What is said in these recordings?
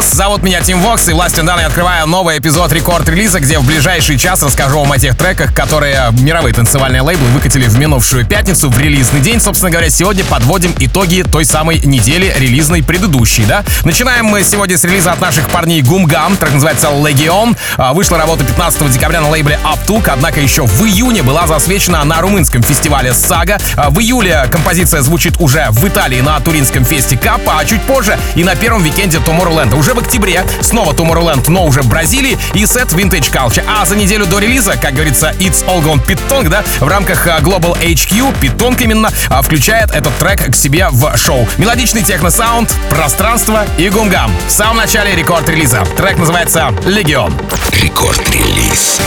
Amigos, зовут меня Тим Вокс, и властью данной открываю новый эпизод рекорд-релиза, где в ближайший час расскажу вам о тех треках, которые мировые танцевальные лейблы выкатили в минувшую пятницу, в релизный день. Собственно говоря, сегодня подводим итоги той самой недели релизной предыдущей, да? Начинаем мы сегодня с релиза от наших парней Goom Gum, трек называется Legion. А, Вышла работа 15 декабря на лейбле Uptook, однако еще в июне была засвечена на румынском фестивале Сага. В июле композиция звучит уже в Италии на туринском фесте Kappa, а чуть позже и на первом викенде Tomorrowland. Уже в октябре снова Tomorrowland, но уже в Бразилии и сет Vintage Culture. А за неделю до релиза, как говорится, It's All Gone Pete Tong, да, в рамках а, Global HQ, Pete Tong именно, а, включает этот трек к себе в шоу. Мелодичный техно-саунд, пространство и гумгам. В самом начале рекорд-релиза. Трек называется «Легион». Рекорд-релиз.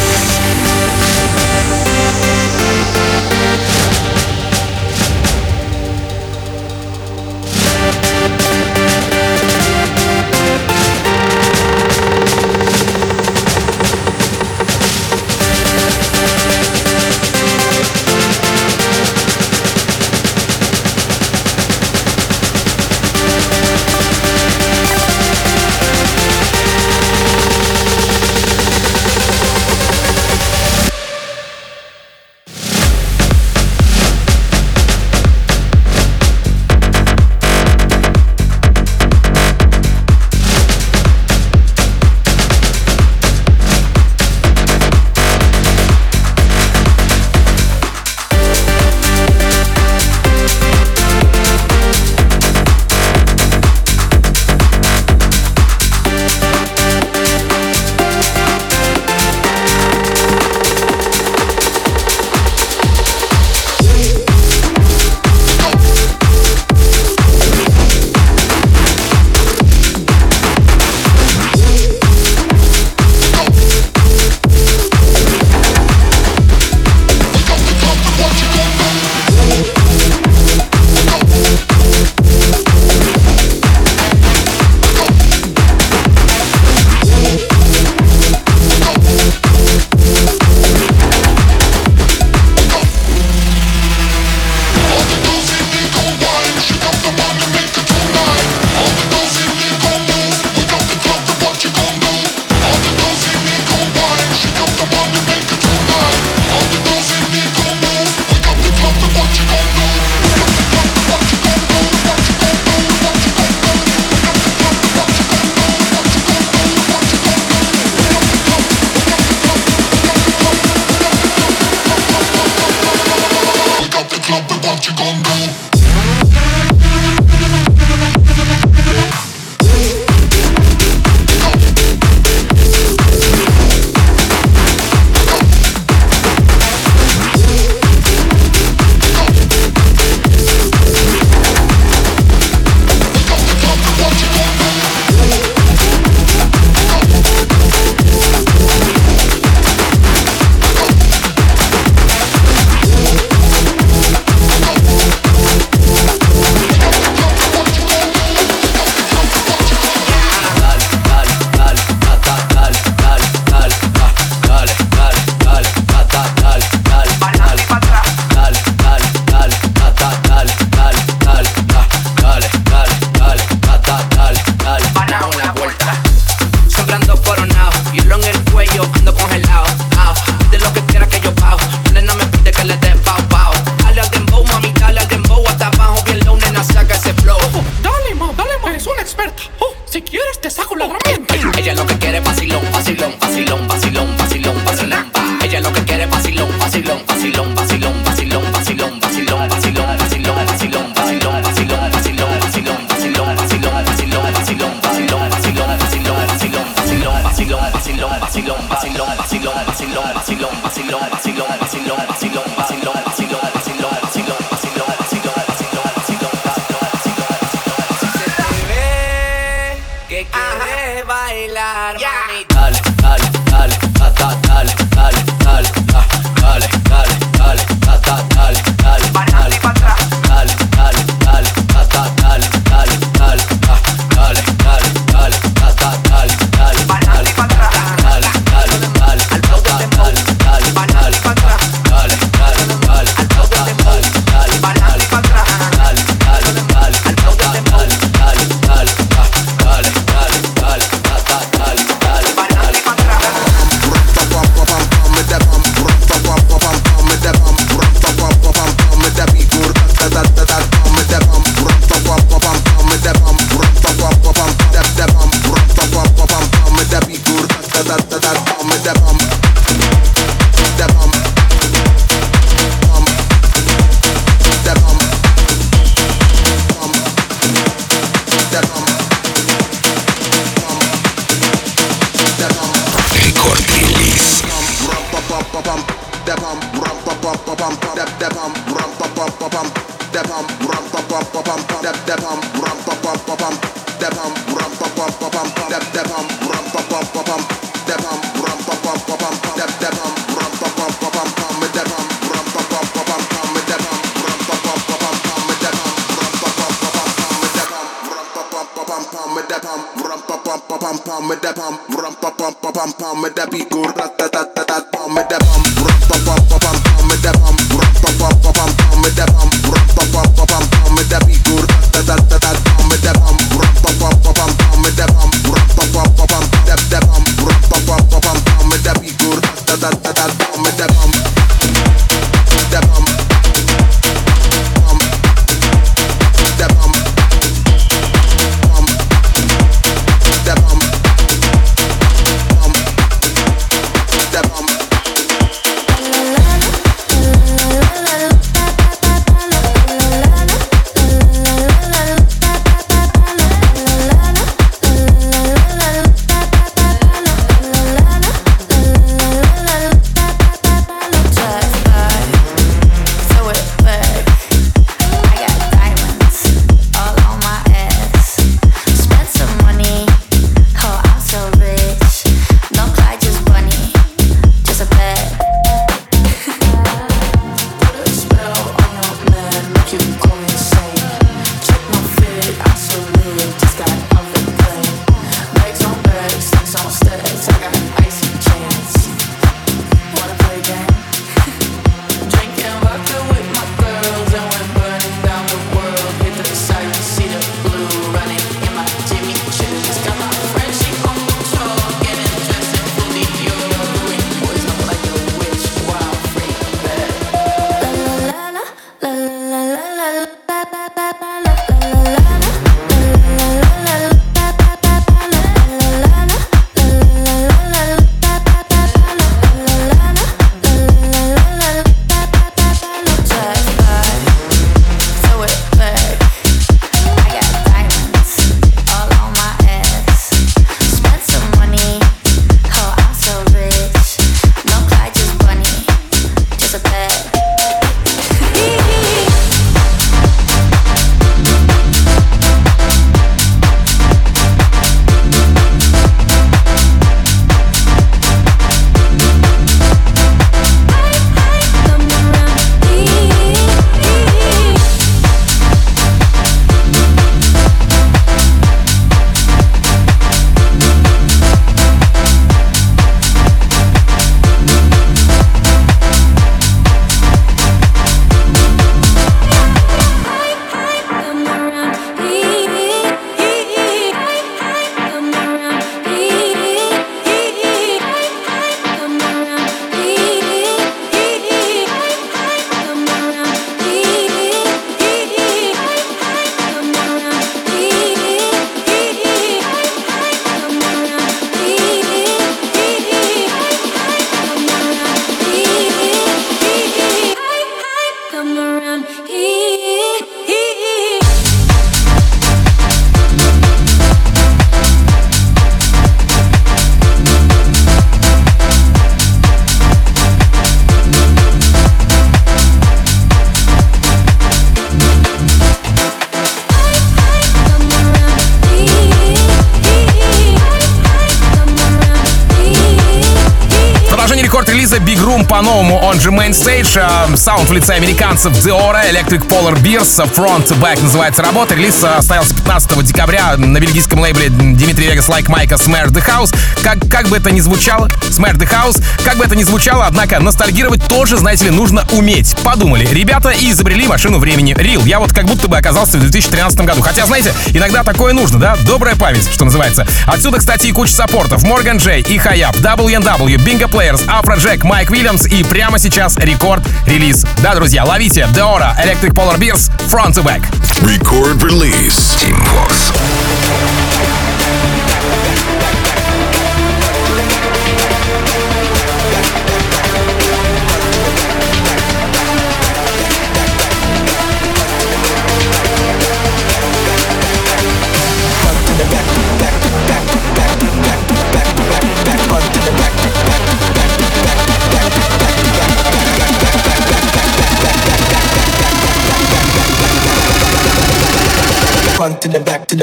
Main Stage, э, саунд в лице американцев Deorro, Electric Polar Bears, Front to Back называется работа. Релиз состоялся 15 декабря на бельгийском лейбле Dimitri Vegas & Like Mike Smash the House. Как, как бы это ни звучало, Smash the House, как бы это ни звучало, однако ностальгировать тоже, знаете ли, нужно уметь. Подумали, ребята и изобрели машину времени. Real, я вот как будто бы оказался в 2013 году. Хотя, знаете, иногда такое нужно, да? Добрая память, что называется. Отсюда, кстати, и куча саппортов. Морган Джей и Хаяб, W&W, Bingo Players, Afrojack, Mike Williams, и прямо сейчас рекорд-релиз. Да, друзья, ловите Deora Electric Polar Beers Front to Back. Record release. Team Vox.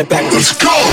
the back. Let's go.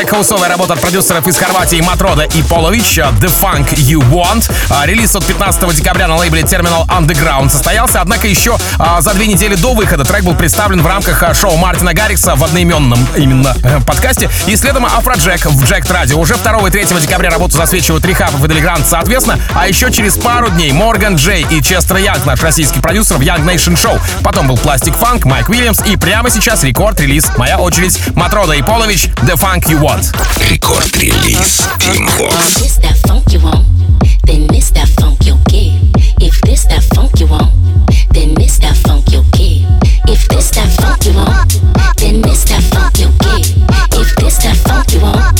Релизе тег-хаусовая работа от продюсеров из Хорватии Матрода и Половича The Funk You Want. А, релиз от 15 декабря на лейбле Terminal Underground состоялся, однако еще за две недели до выхода трек был представлен в рамках а, шоу Мартина Гаррикса в одноименном именно э, подкасте и следом Афроджек в Джек Radio. Уже 2 и 3 декабря работу засвечивают Рихап и Делигрант соответственно, а еще через пару дней Морган Джей и Честер Янг, наш российский продюсер в Young Nation Show. Потом был Пластик Фанк, Майк Уильямс и прямо сейчас рекорд-релиз. Моя очередь. Матрода и Полович The Funk you want. Рекорд-релиз Team get. If this that funk you want, funk you want, then this that funk you'll get. If this that funk you want,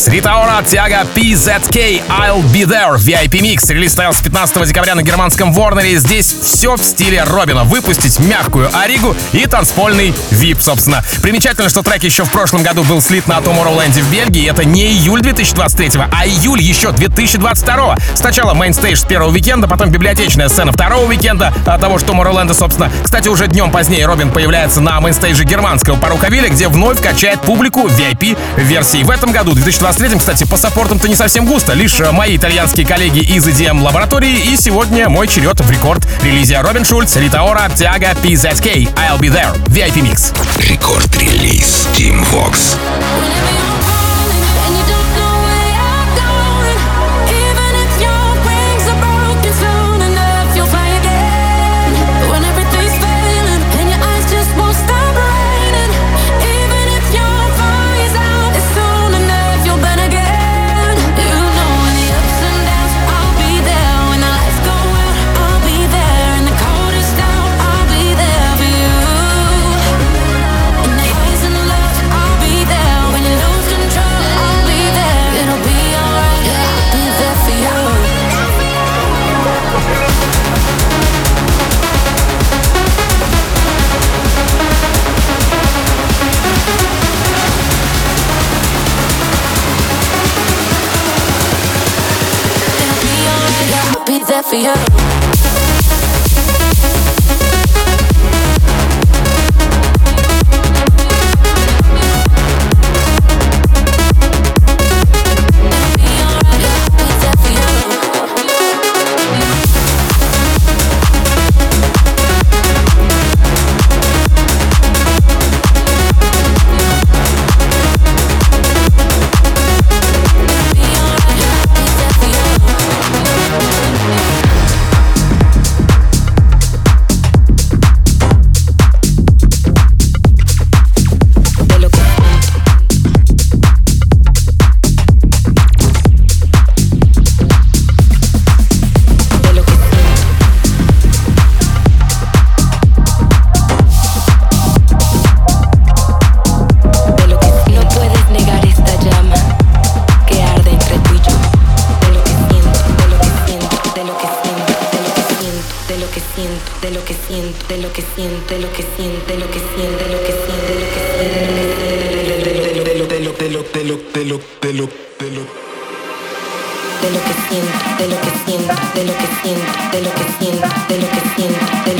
Robin Tiago PZK, I'll Be There, VIP Mix. Релиз состоялся 15 декабря на германском Warner е. Здесь все в стиле Робина. Выпустить мягкую оригу и танцпольный VIP, собственно. Примечательно, что трек еще в прошлом году был слит на Tomorrowland в Бельгии. Это не июль 2023, а июль еще 2022. Сначала mainstage с первого уикенда, потом библиотечная сцена второго уикенда того же Tomorrowland, собственно. Кстати, уже днем позднее Робин появляется на mainstage е германского Parookaville, где вновь качает публику VIP-версии. В этом году, 2023, кстати, по саппортам-то не совсем густо. Лишь э, мои итальянские коллеги из EDM лаборатории. И сегодня мой черед в рекорд-релизе. Robin Schulz, Rita Ora, Tiago PZK, I'll Be There, VIP Mix. Рекорд-релиз Team Vox. de lo que siento, de lo que siento, de lo que siento, de lo que siento, de lo que siento, de lo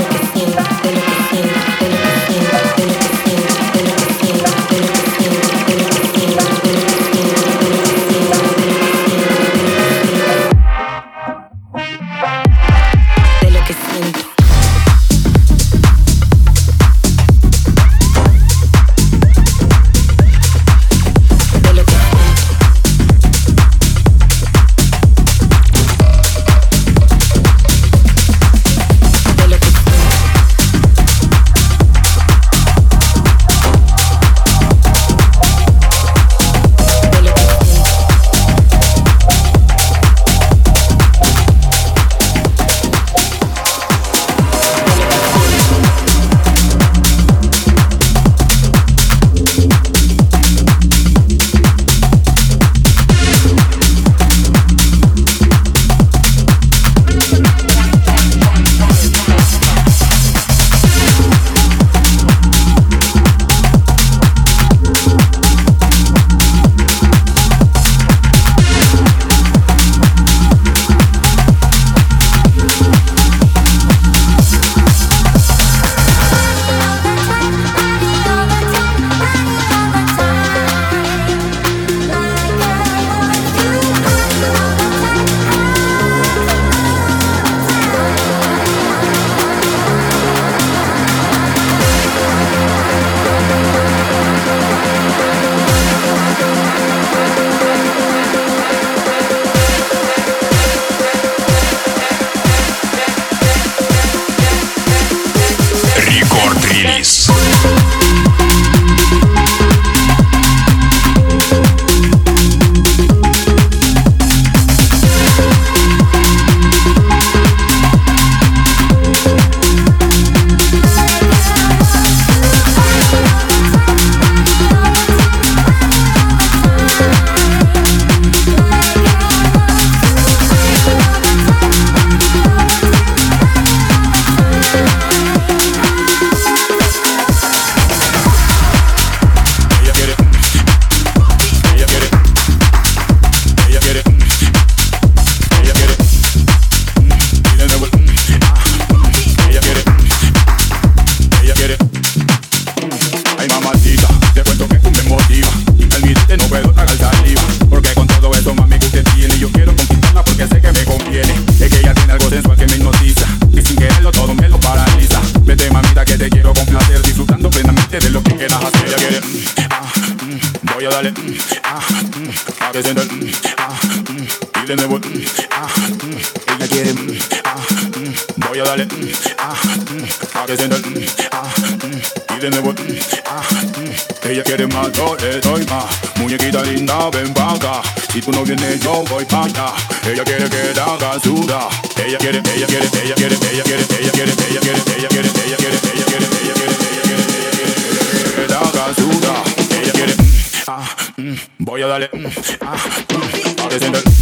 que siento. Si tú no vienes, yo voy para allá. Ella quiere que la haga suda. Ella quiere, ella quiere, ella quiere, ella quiere, ella quiere, ella quiere, ella quiere, ella quiere, ella quiere, ella quiere, ella quiere, que la haga suda. Ella quiere, ah, voy a darle, ah, a descender.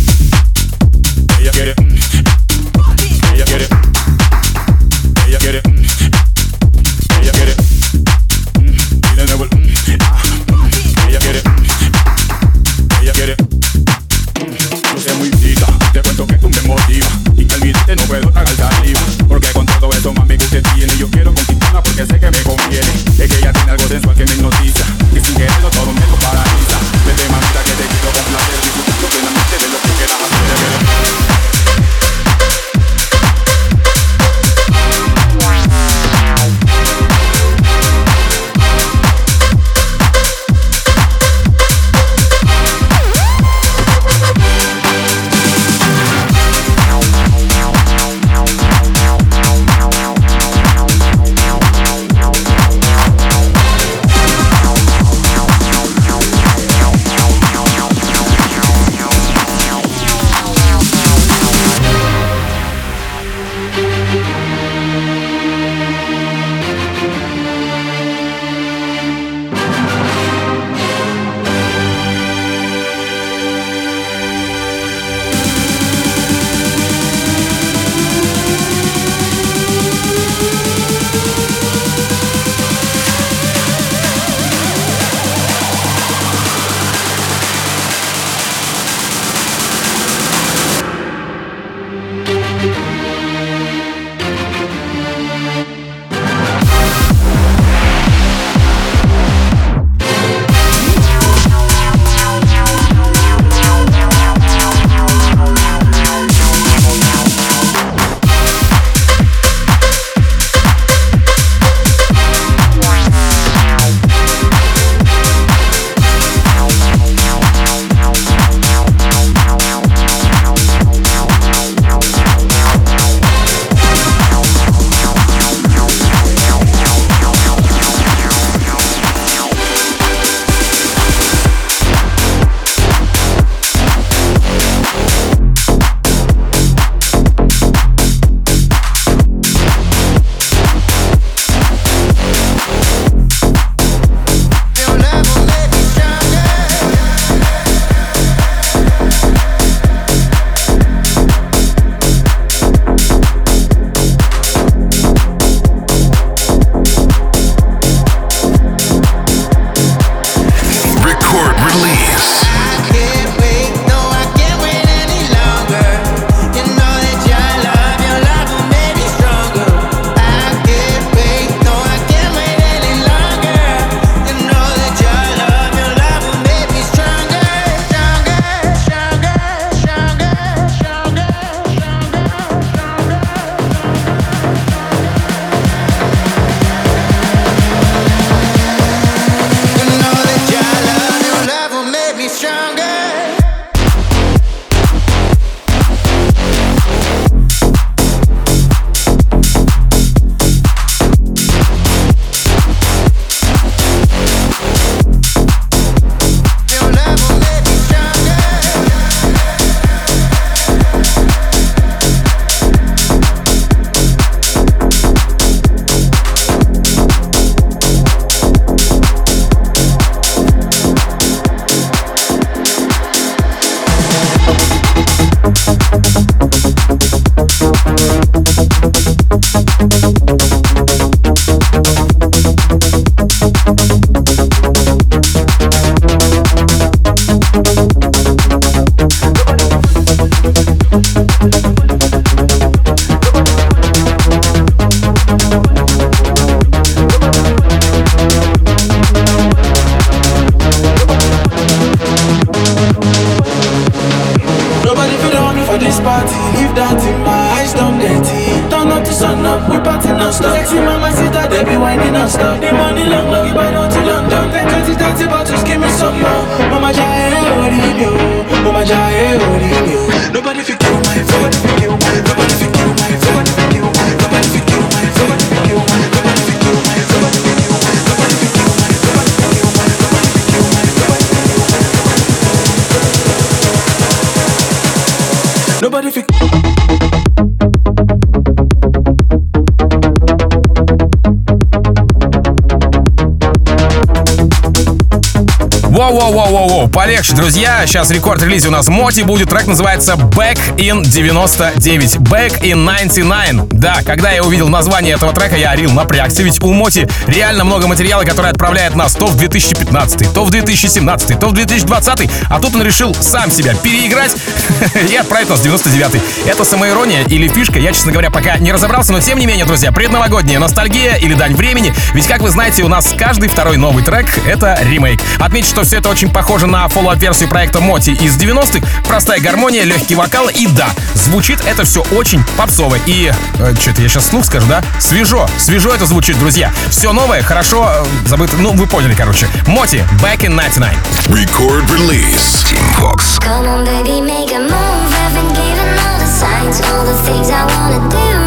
Воу-воу-воу-воу-воу, полегче, друзья. Сейчас рекорд-релизе у нас MOTi будет. Трек называется Back in 99. Back in 99. Да, когда я увидел название этого трека, я real, напрягся, ведь у MOTi реально много материала, который отправляет нас то в 2015, то в 2017, то в 2020, а тут он решил сам себя переиграть и отправить нас в 99. Это самоирония или фишка, я, честно говоря, пока не разобрался, но тем не менее, друзья, предновогодняя ностальгия или дань времени, ведь, как вы знаете, у нас каждый второй новый трек — это ремейк. Отмечу, что все это очень похоже на follow-up версию проекта MOTi из 90-х. Простая гармония, легкий вокал и да, звучит это все очень попсово. И, э, что-то я сейчас слух скажу, да? Свежо, свежо это звучит, друзья. Все новое, хорошо, э, забыто, ну, вы поняли, короче. Моти, Back in 99. Record release. Team Vox. Come on, baby, make a move. Haven't given all the signs, all the things I wanna do.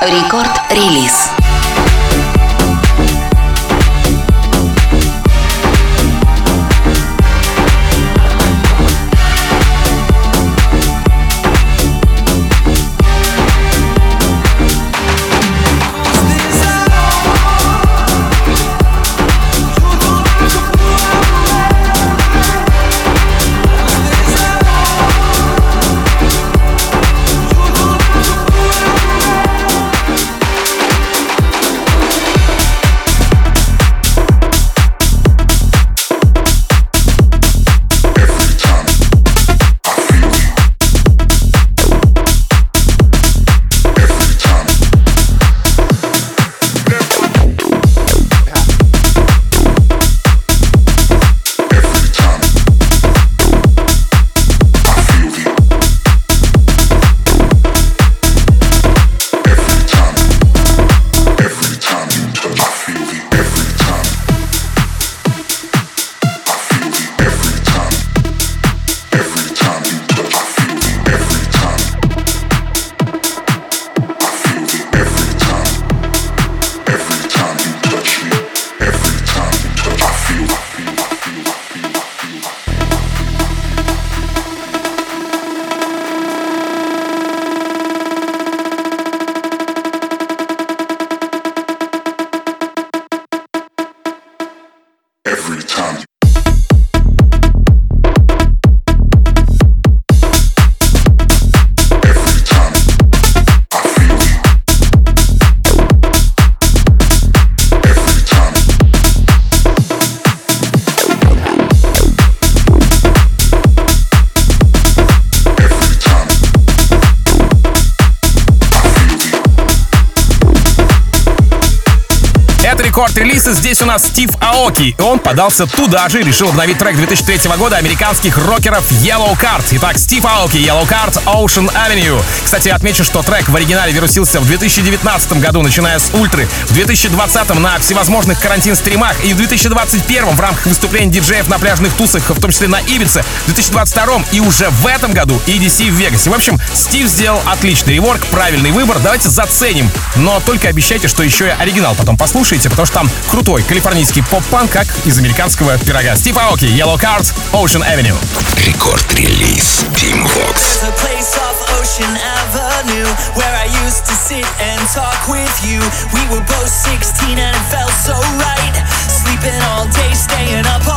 Рекорд-релиз. Рекорд-релиза. Здесь у нас Стив Аоки. Он подался туда же и решил обновить трек 2003 года американских рокеров Yellow Card. Итак, Стив Аоки, Yellow Card, Ocean Avenue. Кстати, отмечу, что трек в оригинале вирусился в 2019 году, начиная с Ультры, в 2020 на всевозможных карантин-стримах и в 2021 в рамках выступлений диджеев на пляжных тусах, в том числе на Ибице, в 2022 и уже в этом году EDC в Вегасе. В общем, Стив сделал отличный реворк, правильный выбор. Давайте заценим. Но только обещайте, что еще и оригинал потом послушаете, потому что там крутой калифорнийский поп-панк, как из американского пирога. Стив Аоки, Yellow Card, Ocean Avenue. Рекорд-релиз Team Vox. Ocean Avenue where I used to sit and talk with you. We were both 16 and it felt so right. Sleeping all day, staying up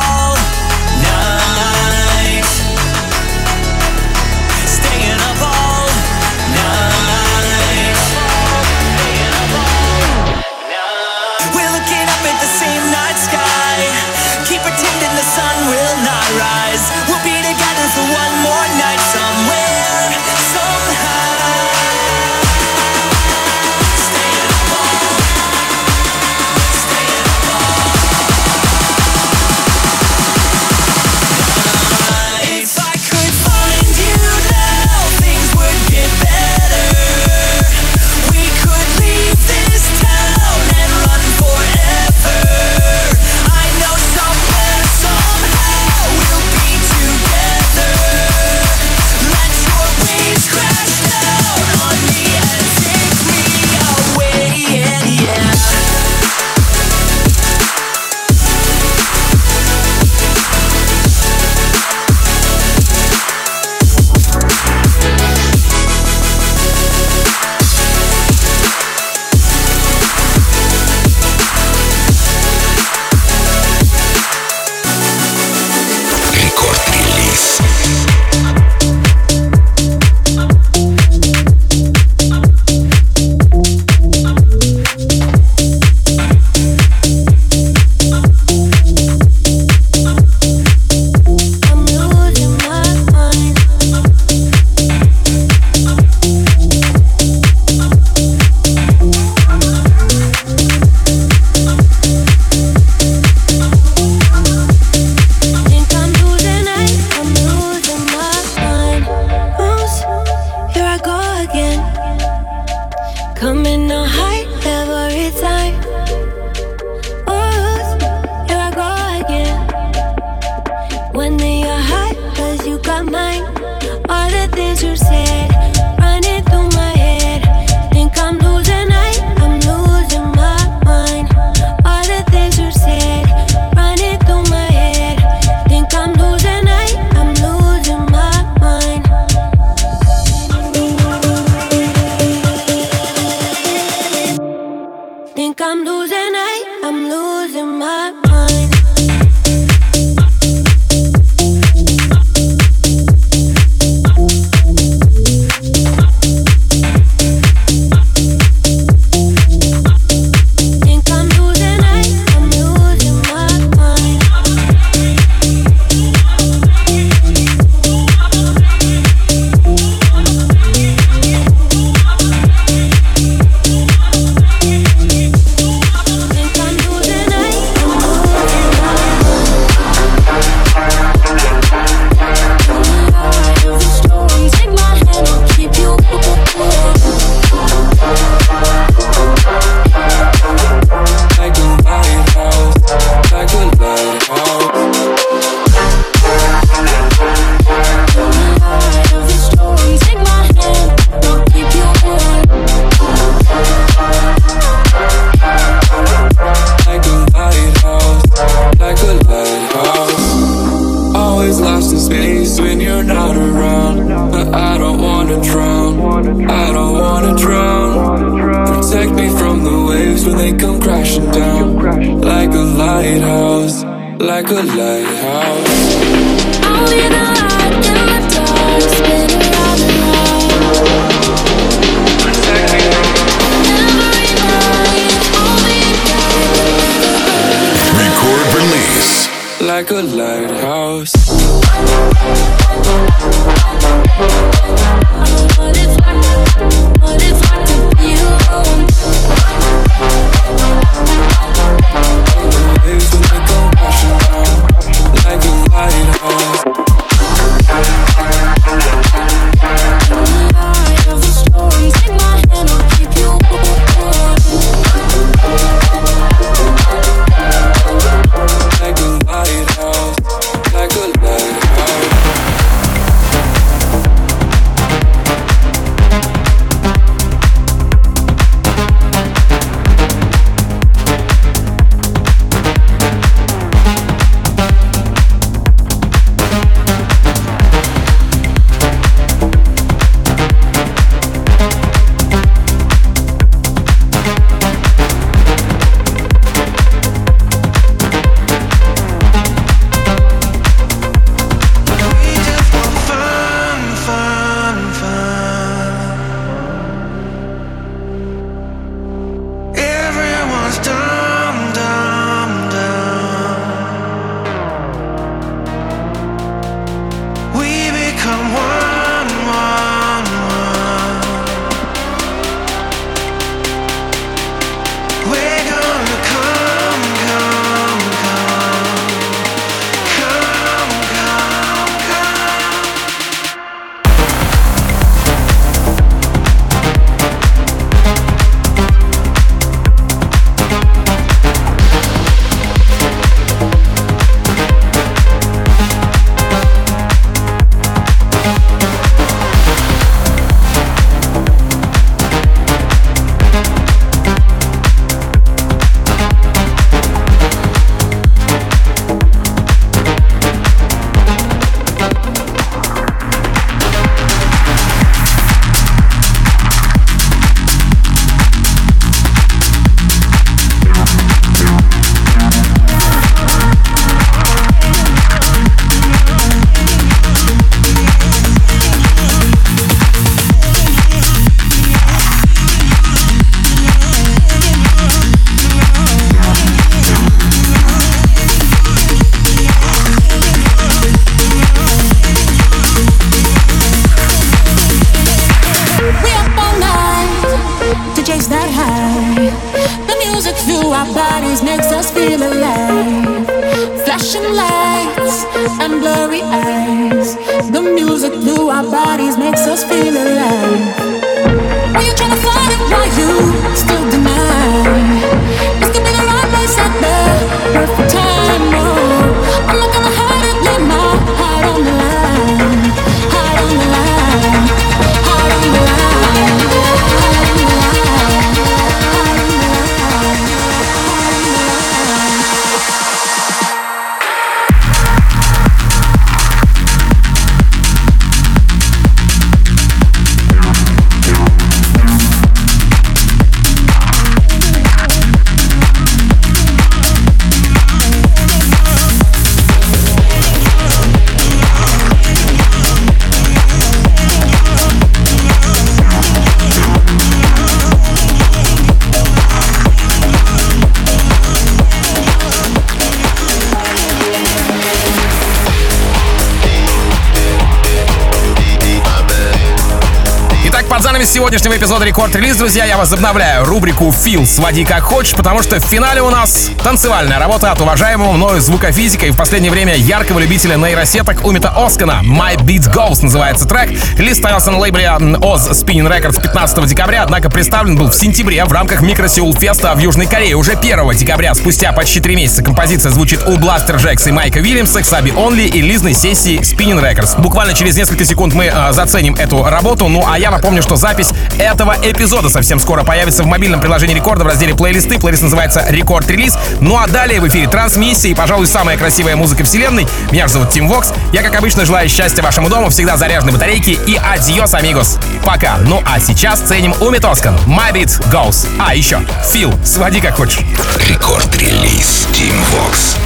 финале сегодняшнего эпизода Рекорд Релиз, друзья, я возобновляю рубрику «Фил, своди как хочешь», потому что в финале у нас танцевальная работа от уважаемого мною звукофизика и в последнее время яркого любителя нейросеток Умита Оскана. «My Beat Goes» называется трек. Релиз стоялся на лейбле Oz Spinning Records 15 декабря, однако представлен был в сентябре в рамках Микро Сеул Феста в Южной Корее. Уже 1 декабря, спустя почти три месяца, композиция звучит у Бластер Джекса и Майка Уильямса, Ксаби Онли и лизной сессии Spinning Records. Буквально через несколько секунд мы э, заценим эту работу, ну а я напомню, что запись этого эпизода совсем скоро появится в мобильном приложении Рекорда в разделе плейлисты. Плейлист называется Рекорд Релиз. Ну а далее в эфире трансмиссия и, пожалуй, самая красивая музыка вселенной. Меня зовут Тим Вокс. Я, как обычно, желаю счастья вашему дому, всегда заряженной батарейки и adiós, amigos. Пока. Ну а сейчас ценим Ummet Ozcan. My Beat Goes. А, еще. Фил, своди как хочешь. Рекорд-релиз Tim Vox.